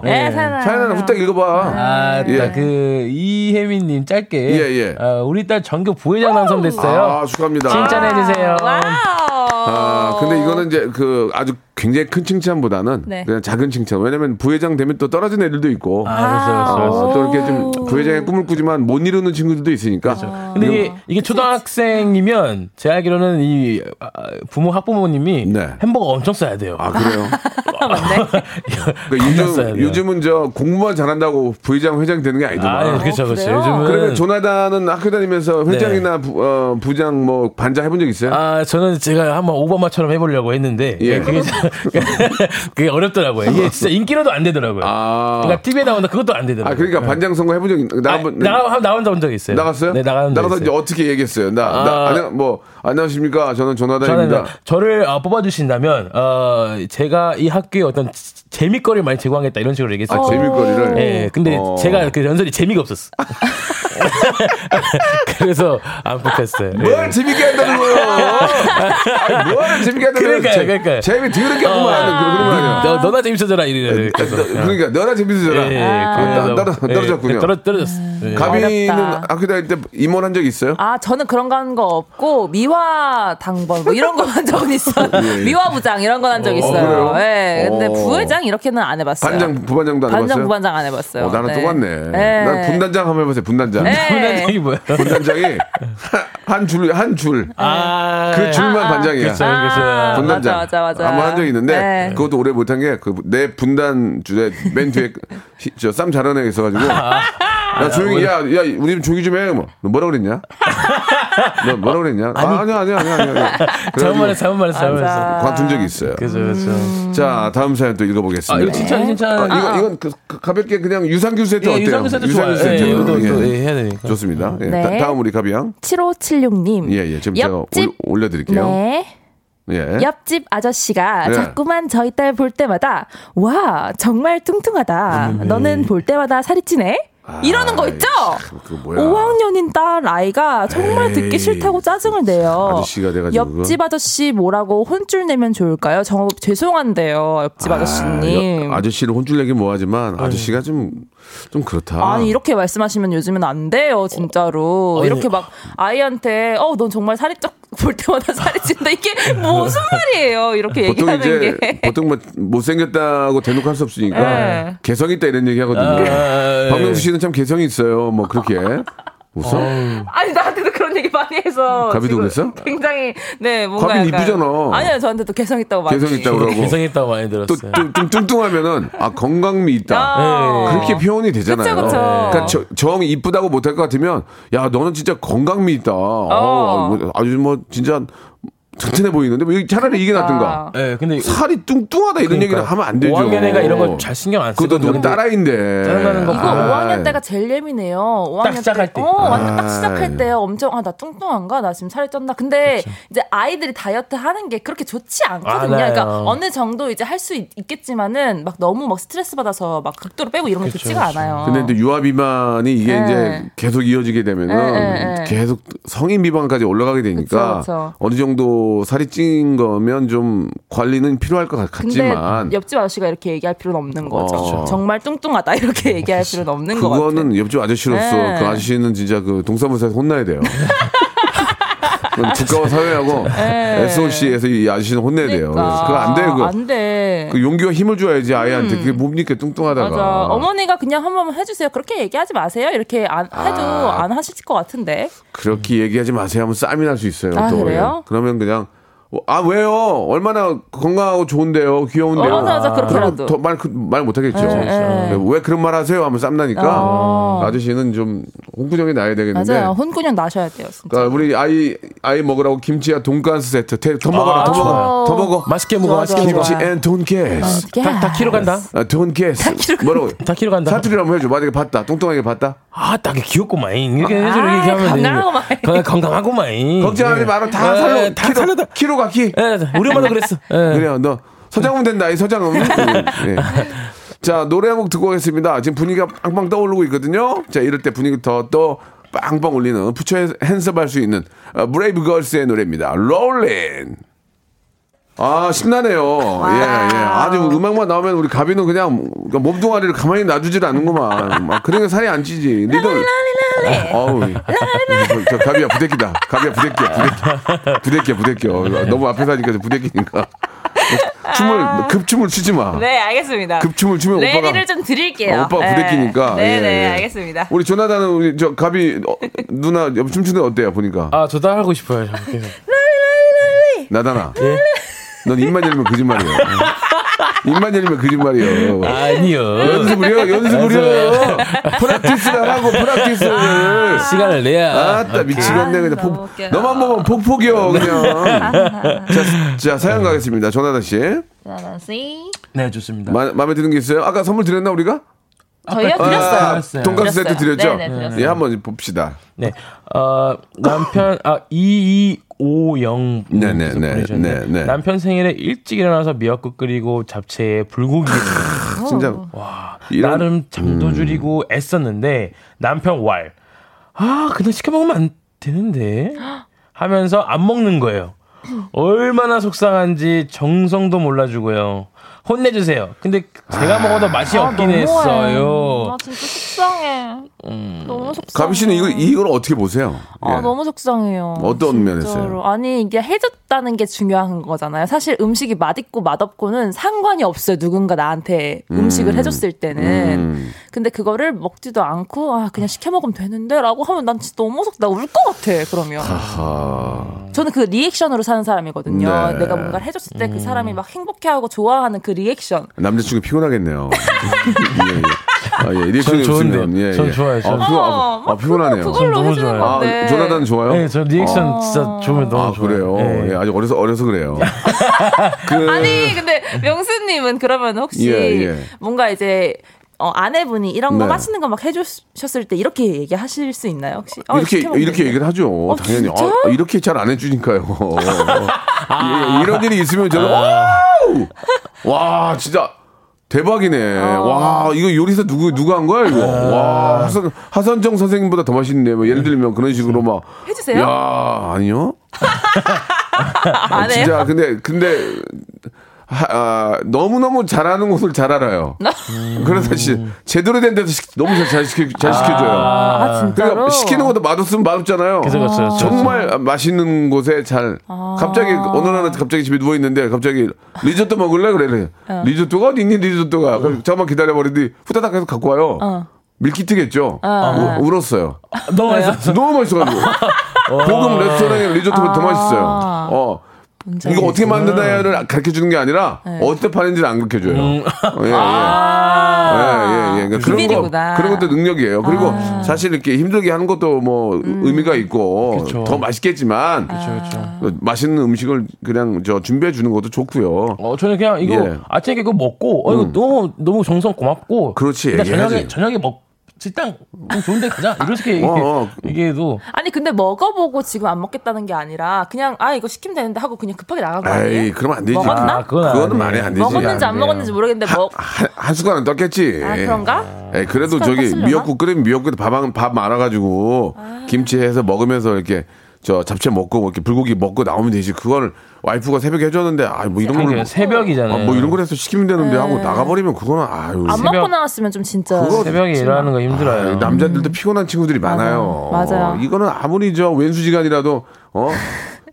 네, 사연 사연 하나 후딱 읽어봐. 아, 예. 딱 그, 이혜민님 짧게. 예, 예. 아, 우리 딸 전교 부회장 당선됐어요. 아, 축하합니다. 칭찬해 주세요. wow. 아, 근데 이거는 이제 그 아주 굉장히 큰 칭찬보다는 네. 그냥 작은 칭찬. 왜냐면 부회장 되면 또 떨어진 애들도 있고. 아, 그렇죠, 그렇죠, 그렇죠. 어, 또 이렇게 좀 부회장의 꿈을 꾸지만 못 이루는 친구들도 있으니까. 근데 이게, 이게 초등학생이면 제 알기로는 이 아, 부모 학부모님이 네. 햄버거 엄청 써야 돼요. 아 그래요. (laughs) 맞네. (laughs) 그러니까 요즘 돼요. 요즘은 저 공부만 잘한다고 부회장 회장 되는 게 아니더만. 아, 그렇죠, 그렇죠. 요즘은 그러면 조나단은 학교 다니면서 회장이나 부, 어, 부장 뭐 반장 해본 적 있어요? 네. 아, 저는 제가 한번 오바마처럼 해보려고 했는데, 예. 예. 그게, 참- (laughs) 그게 어렵더라고요. 이게 진짜 인기로도 안 되더라고요. 아. 그러니까 TV에 나온다 그것도 안 되더라고요. 아, 그러니까 반장 선거 해본 적 있, 나 아, 한번 나가, 나온 적 있어요. 나갔어요? 네, 적 나가서 이제. 어떻게 얘기했어요? 나, 나 아. 안녕, 뭐 안녕하십니까? 저는 조나단입니다. 저를 어, 뽑아주신다면, 어, 제가 이 학교에 어떤 재미거리를 많이 제공하겠다 이런 식으로 얘기했어요. 아, 재미거리를. 예, 근데 어. 제가 그 연설이 재미가 없었어. (laughs) 그래서 안 뽑혔어요. 뭘 예. 재밌게 한다는 거예요? 뭘 재밌게 한다는 거예요? 재- 그러니까요. 재미 더럽게 하구만. 그런 거 아니야. 너, 너나 재밌어져라 이래. 그래서. 그러니까 너나 재밌어져라. 예, 예, 아, 그래서- 떨어- 예, 떨어졌군요. 떨어, 떨어졌어. 예. 가비는 어렵다. 학교 다닐 때 임원 한 적 있어요? 아, 저는 그런 거한거 없고, 미화 당번, 뭐 이런 거 한 적은 있어요. (laughs) 미화 부장 이런 건 한 적 있어요. 그래요? 예. 근데 어. 부회장 이렇게는 안 해봤어요. 반장, 부반장도 안 반장, 해봤어요? 부반장 안 해봤어요. 어, 나랑 네. 똑같네. 네. 난 분단장 한번 해보세요. 분단장. 네. 분단장이 뭐야? 분단장이 한 줄, 한 줄. 아, 그 줄만 아, 아. 반장이야. 그렇죠, 아, 그렇죠. 분단장. 맞아, 맞아, 맞아. 한번 한 적이 있는데 네. 그것도 오래 못한 게 그 내 분단 줄에 맨 뒤에 저 쌈 잘하는 애 있어가지고 야 조용히 야야 우리 좀 조용히 좀 해. 뭐. 너 뭐라 그랬냐? 너 뭐라 그랬냐? 아, 아니야 아니야 아니야 아니야. 잘못 말했어, 잘못 말했어, 잘못 말했어. 관둔 적이 있어요. 그렇죠, 그렇죠. 자 다음 사연 또 아, 읽어보겠습니다. 이거 칭찬, 칭찬. 아, 이거 이건 그, 그 가볍게 그냥 유산균 세트 예, 어때요? 유산균 세트 좋아요. 세트. 예, 이것도 예. 또, 예, 해야 되니까. 좋습니다. 예. 네. 다, 음 우리 가비양. 7576님. 예 예. 지금 제가 옆집, 올, 올려드릴게요. 네. 예. 옆집 아저씨가 네. 자꾸만 저희 딸 볼 때마다 와 정말 뚱뚱하다. 너는 볼 때마다 살이 찌네. 이러는 거 있죠? 그 뭐야? 5학년인 딸 아이가 정말 듣기 에이. 싫다고 짜증을 내요. 아저씨가 돼가지고 옆집 아저씨 뭐라고 혼쭐 내면 좋을까요? 저 죄송한데요, 옆집 아, 저씨님 여- 아저씨를 혼쭐 내긴 뭐하지만 아저씨가 좀좀 그렇다. 아니 이렇게 말씀하시면 요즘은 안 돼요 진짜로 어, 이렇게 아니. 막 아이한테 어 넌 정말 살이 쩍 (laughs) 볼 때마다 살이 찐다 이게 무슨 말이에요 이렇게 얘기하는 이제 게 보통 뭐 못생겼다고 대놓고 할 수 없으니까 네. 개성 있다 이런 얘기 하거든요. 아, 예. 박명수 씨는 참 개성이 있어요. 뭐 그렇게 웃어? 아니 나한테도 그런 얘기 많이 해서 가비도 지금 그랬어? 굉장히 네 뭔가 약간- 이쁘잖아. 아니요 저한테도 개성 있다고 많이 개성 있다고 그러고 개성 있다고 많이 또 들었어요. 좀, 좀 뚱뚱하면은 아 건강미 있다. 아. 그렇게 표현이 되잖아요. 그쵸, 그쵸. 그러니까 저, 정 이쁘다고 못할 것 같으면 야 너는 진짜 건강미 있다. 어, 뭐, 아주 뭐 진짜 튼튼해 보이는데 뭐 차라리 이게 낫든가. 예, 근데 살이 뚱뚱하다 이런 그러니까 얘기를 하면 안 되죠. 5학년 애가 이런 거 잘 신경 안 그것도 쓰거든요. 누구 딸아이인데. 짜증나는 거 아, 5학년 때가 제일 예민해요. 5학년 딱 시작할 때. 어, 완전 딱 아. 시작할 때 엄청 아 나 뚱뚱한가? 나 지금 살이 쪘나? 근데 이제 아이들이 다이어트 하는 게 그렇게 좋지 않거든요. 알아요. 그러니까 어느 정도 이제 할 수 있겠지만은 막 너무 막 스트레스 받아서 막 극도로 빼고 이런 게 좋지가 않아요. 근데 이제 유아 비만이 이게 네. 이제 계속 이어지게 되면은 네, 네, 네. 계속 성인 비만까지 올라가게 되니까 그쵸, 그쵸. 어느 정도 살이 찐 거면 좀 관리는 필요할 것 같- 근데 같지만 옆집 아저씨가 이렇게 얘기할 필요는 없는 거죠. 어. 정말 뚱뚱하다 이렇게 얘기할 필요는 없는 거 같아요. 그거는 옆집 아저씨로서 네. 그 아저씨는 진짜 그 동사무소에서 혼나야 돼요. (laughs) 국가와 사회하고 SOC에서 이 아저씨는 혼내야 돼요. 네. 그러니까. 그거 안 돼, 그거. 안 돼. 그 용기와 힘을 줘야지 아이한테. 그게 뭡니까, 뚱뚱하다가. 맞아. 어머니가 그냥 한 번만 해주세요. 그렇게 얘기하지 마세요. 이렇게 안, 해도 아. 안 하실 것 같은데. 그렇게 얘기하지 마세요 하면 쌈이 날 수 있어요. 아, 또. 그래요? 예. 그러면 그냥 어, 아 왜요? 얼마나 건강하고 좋은데요, 귀여운데요. 어, 맞아, 맞아. 그렇게라도. 더말 그, 말 못하겠죠. 예, 예. 왜 그런 말 하세요? 하면 쌈 나니까 어. 아저씨는 좀 혼꾸녕이 나야 되겠는데. 맞아요. 혼꾸녕 나셔야 돼요. 진짜. 그러니까 우리 아이 아이 먹으라고 김치야 돈가스 세트 태- 더 먹어라, 아, 더 먹어, 좋아요. 더 먹어. 맛있게 먹어, 좋아, 맛있게 먹어. 김치 and 돈가스. 다, 다 키로 간다. 아, 돈가스. 뭐라고? 다 키로 간다. 사투리를 한번 해줘. 만약에 봤다. 뚱뚱하게 봤다. 아, 딱 귀엽고만. 이렇게 아, 해줘, 이렇게 하면 건강하고만. 건강, 건강하고만. 걱정하지 마라. 다 예, 살로 다 살이여 다. 키로 가 키. 예, 우리 엄마도 그랬어. (laughs) 예. 그래요. 너 서장훈 된다. 이 서장훈. (laughs) 예. 자 노래 한 곡 듣고 오겠습니다. 지금 분위기가 빵빵 떠오르고 있거든요. 자 이럴 때 분위기 더 또 빵빵 올리는 put your hands up할 수 있는 어, 브레이브 걸스의 노래입니다. 롤린. 아 신나네요. 예, 예. 아주 음악만 나오면 우리 가비는 그냥 몸뚱아리를 가만히 놔두질 않는구만. 막 그러니까 살이 안 찌지. 리듬. 어우, 저, 저 가비야 부대끼다. 가비야 부대끼야 부대끼. 부대끼야 부대끼. 너무 앞에서 하니까 부대끼니까. 춤을 급춤을 추지 마. 네, 알겠습니다. 급춤을 추면 오빠가 레디를 좀 드릴게요. 오빠 부대끼니까. 네, 예, 네, 예. 알겠습니다. 우리 조나단은 우리 저 가비 어, 누나 옆 춤추는 애 어때요 보니까 아, 저도 하고 싶어요. 나다나. 예? 넌 입만 열면 거짓말이야. 입만 열면 거짓말이야. 아니요. 연습을요, 연습을요. 프락티스를 하고 프락티스를. 시간을 내야. 아따 미치겠네 그냥 너무 폭, 웃겨. 너만 보면 폭폭이요 그냥. (laughs) 자, 자 사연 가겠습니다. 조나단 씨. 나나씨. 네, 좋습니다. 마, 마음에 드는 게 있어요? 아까 선물 드렸나 우리가? 저희요? 아, 드렸어요. 드렸어요. 돈가스 세트. 드렸죠? 네, 네, 드렸어요. 예, 한번 봅시다. 네. 어, 남편, 아, 2250. 네, 네, 네, 보내주셨네요. 네, 네. 남편 생일에 일찍 일어나서 미역국 끓이고 잡채에 불고기. 진짜. 이런- 나름 잠도 줄이고 애썼는데 남편 왈. 아, 그냥 시켜 먹으면 안 되는데. 하면서 안 먹는 거예요. 얼마나 속상한지 정성도 몰라주고요. 혼내주세요. 근데 제가 먹어도 맛이 없긴 했어요. 아, 진짜 속상해. 너무 속상해. 가비 씨는 이걸 이걸 어떻게 보세요? 아, 예. 너무 속상해요. 어떤 면에서요? 아니, 이게 해줬다는 게 중요한 거잖아요. 사실 음식이 맛있고 맛없고는 상관이 없어요. 누군가 나한테 음 식을 해줬을 때는. 음. 근데 그거를 먹지도 않고, 아, 그냥 시켜 먹으면 되는데? 라고 하면 난 진짜 너무 속, 나 울 것 같아, 그러면. 아, 저는 그 리액션으로 사는 사람이거든요. 네. 내가 뭔가를 해줬을 때그 사람이 막 행복해하고 좋아하는 그 리액션. 남자친구 피곤하겠네요. (laughs) 예, 예. 아, 예. 리액션이 전 좋은데. 없으면 예, 전 예. 좋아요, 아, 전. 피곤, 아, 어, 아, 피곤하네요. 그걸로 너무 좋아요. 아. 조나단 좋아요? 네, 저 리액션 진짜 좋으면 너무 아, 좋아요. 그래요? 네. 예, 아직 어려서, 어려서 그래요. (laughs) 그, 아니 근데 명수님은 그러면 혹시 예, 예. 뭔가 이제 어, 아내분이 이런 거 네. 맛있는 거 막 해주셨을 때 이렇게 얘기하실 수 있나요 혹시? 어, 이렇게, 이렇게 되는데. 얘기를 하죠. 어, 당연히. 진짜? 아, 이렇게 잘 안 해주니까요. (laughs) 예, 이런 일이 있으면 저는, 아. 와우! 와, 진짜. 대박이네. 어. 와, 이거 요리사 누구, 누가 한 거야, 이거? 아. 와, 하선, 하선정 선생님보다 더 맛있네. 뭐 예를 들면 그런 식으로 막. 해주세요? 야, 아니요? (laughs) 안 해요? 진짜 근데 근데 하, 아, 너무너무 잘하는 곳을 잘 알아요. (laughs) 그래서 시, 제대로 된 데서 시, 너무 잘, 잘, 시켜, 잘 시켜줘요. 아 진짜로? 그러니까 시키는 것도 맛없으면 맛없잖아요. 그죠, 그죠, 그죠. 정말 맛있는 곳에 잘 갑자기 어느 날 갑자기 집에 누워 있는데 갑자기 리조또 먹을래 그래. 리조또가 어디 있니 리조또가. 그럼 잠깐만 기다려 버리더니 후다닥 해서 갖고 와요. 어. 밀키트겠죠. 우- 울었어요. 너무 맛있었어. 너무 맛있어가지고. (laughs) 고급 레스토랑의 리조또보다 더 맛있어요. 어. 이거 어떻게. 만드나를 가르쳐 주는 게 아니라 어디서 파는지를 안 가르쳐 줘요. 예, 예. 아. 예, 예, 예. 그러니까 그런 거. 그런 것도 능력이에요. 그리고 사실 이렇게 힘들게 하는 것도 뭐 의미가 있고 그쵸. 더 맛있겠지만 그렇죠. 그 맛있는 음식을 그냥 저 준비해 주는 것도 좋고요. 어, 저는 그냥 이거 예. 아침에 이거 먹고, 어, 이거 너무, 너무 정성 고맙고. 그렇지, 저녁에. 저녁에 먹, 식당 좀 좋은 데 가자. 이렇게 얘기, 어, 어. 얘기해도. 아니 근데 먹어보고 지금 안 먹겠다는 게 아니라 그냥 아 이거 시키면 되는데 하고 그냥 급하게 나간 거 아니에요? 에이, 그러면 안 되지. 먹었나? 아, 그건 안 그거는 돼. 말이 안 되지. 먹었는지 안 돼요. 먹었는지 모르겠는데 먹. 한, 한 숟갈은 떴겠지. 아 그런가? 에 그래도 숟가락 저기 떴으려나? 미역국 끓이면 미역국에 밥, 밥 말아가지고 김치 해서 먹으면서 이렇게 저 잡채 먹고 이렇게 불고기 먹고 나오면 되지. 그걸 와이프가 새벽에 해줬는데 아뭐 이런 거를 새벽이잖아요. 아, 뭐 이런 걸 해서 시키면 되는데 하고 나가버리면 그거는 아유. 안 새벽- 먹고 나왔으면 좀 진짜. 그거 새벽에 일어나는 거 힘들어요. 아, 남자들도 피곤한 친구들이 많아요. 맞아요. 이거는 아무리 저 왼수지간이라도 어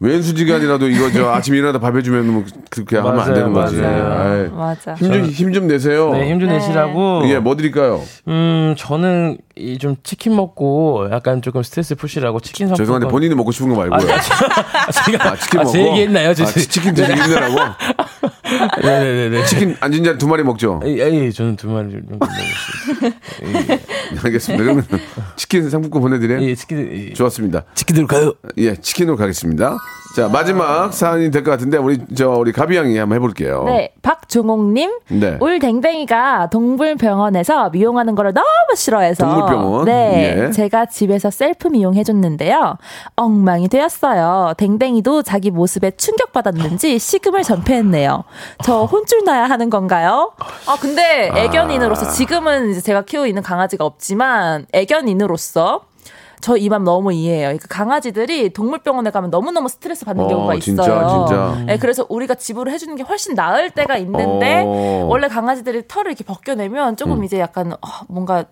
왼수지간이라도 이거 저 (laughs) 아침 일어나다 밥 해주면 뭐 그렇게 하면 안 맞아요, 되는 거지. 맞아요. 맞아. 힘좀 힘 좀 내세요. 네, 힘좀 내시라고. 예, 뭐 드릴까요? 음, 저는 이 좀 치킨 먹고 약간 조금 스트레스 푸시라고 치킨 상품. 죄송한데 본인이 먹고 싶은 거 말고요. 제가 아, 치킨 아, 먹고. 제 얘기했나요? 제, 아, 치- 치킨 드시기 힘내라고? (laughs) 네네네. 치킨 앉은 자리 두 마리 먹죠? 에이, 에이, 저는 두 마리 정도 먹었어요. 알겠습니다. 그러면 치킨 상품권 보내드려요? 예, 치킨, 예. 좋았습니다. 치킨 들까요? 예, 치킨으로 가겠습니다. 자, 마지막 사연이 될 것 같은데, 우리, 저, 우리 가비 양이 한번 해볼게요. 네, 박종옥님. 네. 울 댕댕이가 동물병원에서 미용하는 거를 너무 싫어해서. 동물병원? 네. 예. 제가 집에서 셀프 미용해줬는데요. 엉망이 되었어요. 댕댕이도 자기 모습에 충격받았는지 식음을 전폐했네요. 저 혼쭐 나야 하는 건가요? 아, 근데 애견인으로서 지금은 이제 제가 키우고 있는 강아지가 없지만 애견인으로서 저 이 맘 너무 이해해요. 그 강아지들이 동물병원에 가면 너무너무 스트레스 받는 어, 경우가 진짜, 있어요. 진짜. 네, 그래서 우리가 집으로 해주는 게 훨씬 나을 때가 있는데 어. 음. 원래 강아지들이 털을 이렇게 벗겨내면 조금 이제 약간 어, 뭔가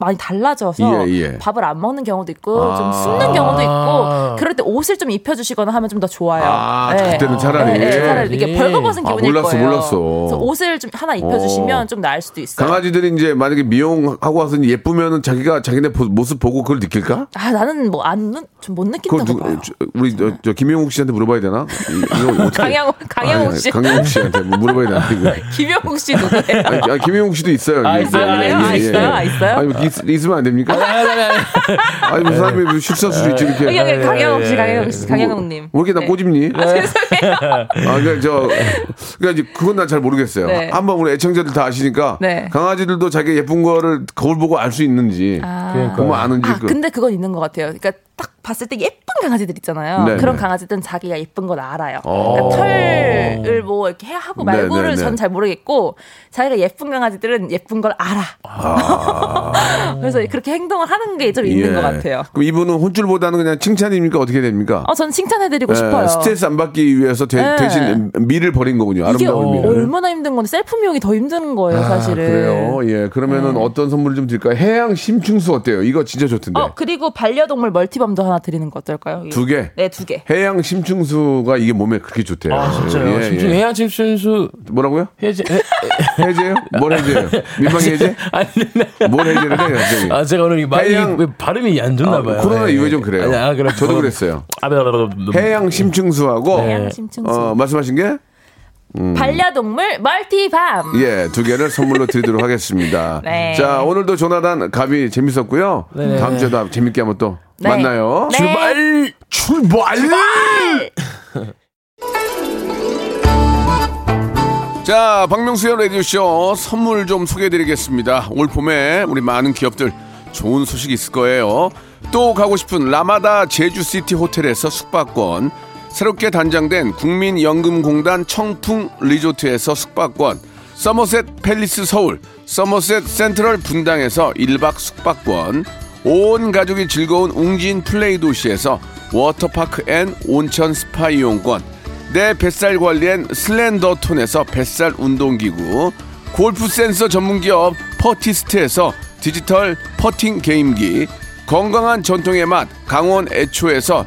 많이 달라져서 예, 예. 밥을 안 먹는 경우도 있고 아. 좀 숨는 경우도 있고 그럴 때 옷을 좀 입혀주시거나 하면 좀 더 좋아요. 아, 그때는 차라리. 네, 네, 차라리 이게 예. 벌거벗은 아, 기분일 몰랐어, 거예요. 몰랐어. 그래서 옷을 좀 하나 입혀주시면 어. 좀 나을 수도 있어요. 강아지들이 이제 만약에 미용하고 와서 예쁘면은 자기가 자기네 보- 모습 보고 그걸 느낄까? 아 나는 뭐 안 좀 못 느낀다고 누, 봐요. 저, 우리 저, 저 김영욱 씨한테 물어봐야 되나? 강양호 (laughs) 강양호 아니, 씨, 강영욱 씨한테 뭐 물어봐야 되나. (laughs) 김영욱 씨 누구예요? 아니, 아니, 김영욱 씨도 있어요. 아. 있어요? 아, 예, 그래요? 아, 있어요? 아, 있어요? 아니, 뭐 있, 있으면 안 됩니까? 아니, 무슨 (laughs) 사람이 뭐 실수할 수도 있지, 이렇게. 여기 씨, 강양욱 씨, 강양욱님. 뭐 이렇게 나 꼬집니? 아, 죄송해요. (laughs) 아, 그러니까 저, 그러니까 이제 그건 난 잘 모르겠어요. 네. 한번 우리 애청자들 다 아시니까 네. 강아지들도 자기 예쁜 거를 거울 보고 알 수 있는지, 아. 그거 아는지. 아, 그, 근데 그건 있는 것 같아요. 그러니까 딱 봤을 때 예쁜 강아지들 있잖아요. 네, 그런 네. 강아지들은 자기가 예쁜 걸 알아요. 어. 그러니까 털을 뭐 이렇게 해 하고 네, 말고를 네, 네. 전잘 모르겠고 자기가 예쁜 강아지들은 예쁜 걸 알아. (laughs) 그래서 그렇게 행동을 하는 게 좀 있는 예. 것 같아요. 그럼 이분은 혼쭐보다는 그냥 칭찬입니까? 어떻게 됩니까? 어, 전 칭찬해드리고 예, 싶어요. 스트레스 안 받기 위해서 대, 네. 신 미를 버린 거군요. 아름다운 미를. 얼마나 힘든 건데 셀프 미용이 더 힘든 거예요, 아, 사실은. 그래요. 예. 그러면은 어떤 선물을 좀 드릴까요? 해양 심층수 어때요? 이거 진짜 좋던데. 어, 그리고 반려동물 멀티밤 도 하나 드리는 거 어떨까요? 두 개? 네, 두 개. 해양 심층수가 이게 몸에 그렇게 좋대요. 아, 진짜요? 예, 심층 예. 해양 침순수 뭐라고요? 해제 해- (laughs) 해제요? 뭘 해제요? 민망 해제? 아니 네. 뭘 해제를 해요, 갑자기? 아 제가 오늘 이 말이 해양- 왜 발음이 안 좋나 아, 봐요. 코로나 예. 이후에 좀 그래요. 아니, 아, 그래. 저도 그건- 그랬어요. 아, 네, 네, 네, 네. 해양 심충수하고 해양 심층수. 어, 말씀하신 게 반려동물 멀티밤. 예, 두 개를 선물로 드리도록 하겠습니다. (laughs) 네. 자, 오늘도 조나단 갑이 재밌었고요. 다음 주에도 재밌게 한번 또 네. 만나요. 네. 출발! 출발! 자, 박명수의 라디오쇼 선물 좀 소개해드리겠습니다. 올 봄에 우리 많은 기업들 좋은 소식 있을 거예요. 또 가고 싶은 라마다 제주시티 호텔에서 숙박권, 새롭게 단장된 국민연금공단 청풍 리조트에서 숙박권, 서머셋 팰리스 서울, 서머셋 센트럴 분당에서 1박 숙박권, 온 가족이 즐거운 웅진 플레이 도시에서 워터파크 앤 온천 스파 이용권, 내 뱃살 관리엔 슬렌더 톤에서 뱃살 운동기구, 골프 센서 전문기업 퍼티스트에서 디지털 퍼팅 게임기, 건강한 전통의 맛 강원 애초에서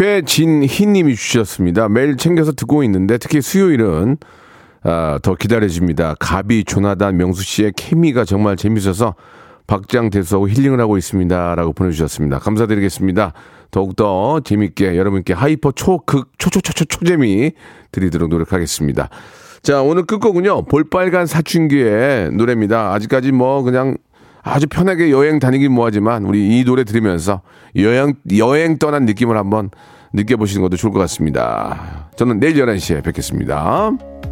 최진희님이 주셨습니다. 매일 챙겨서 듣고 있는데 특히 수요일은 아, 더 기다려집니다. 가비, 조나단, 명수 씨의 케미가 정말 재밌어서 박장대소하고 힐링을 하고 있습니다.라고 보내주셨습니다. 감사드리겠습니다. 더욱더 재밌게 여러분께 hyper 초극 초초초초 초재미 드리도록 노력하겠습니다. 자 오늘 끝곡은요 볼빨간 사춘기의 노래입니다. 아직까지 뭐 그냥 아주 편하게 여행 다니긴 뭐하지만 우리 이 노래 들으면서 여행 여행 떠난 느낌을 한번 느껴보시는 것도 좋을 것 같습니다. 저는 내일 11시에 뵙겠습니다.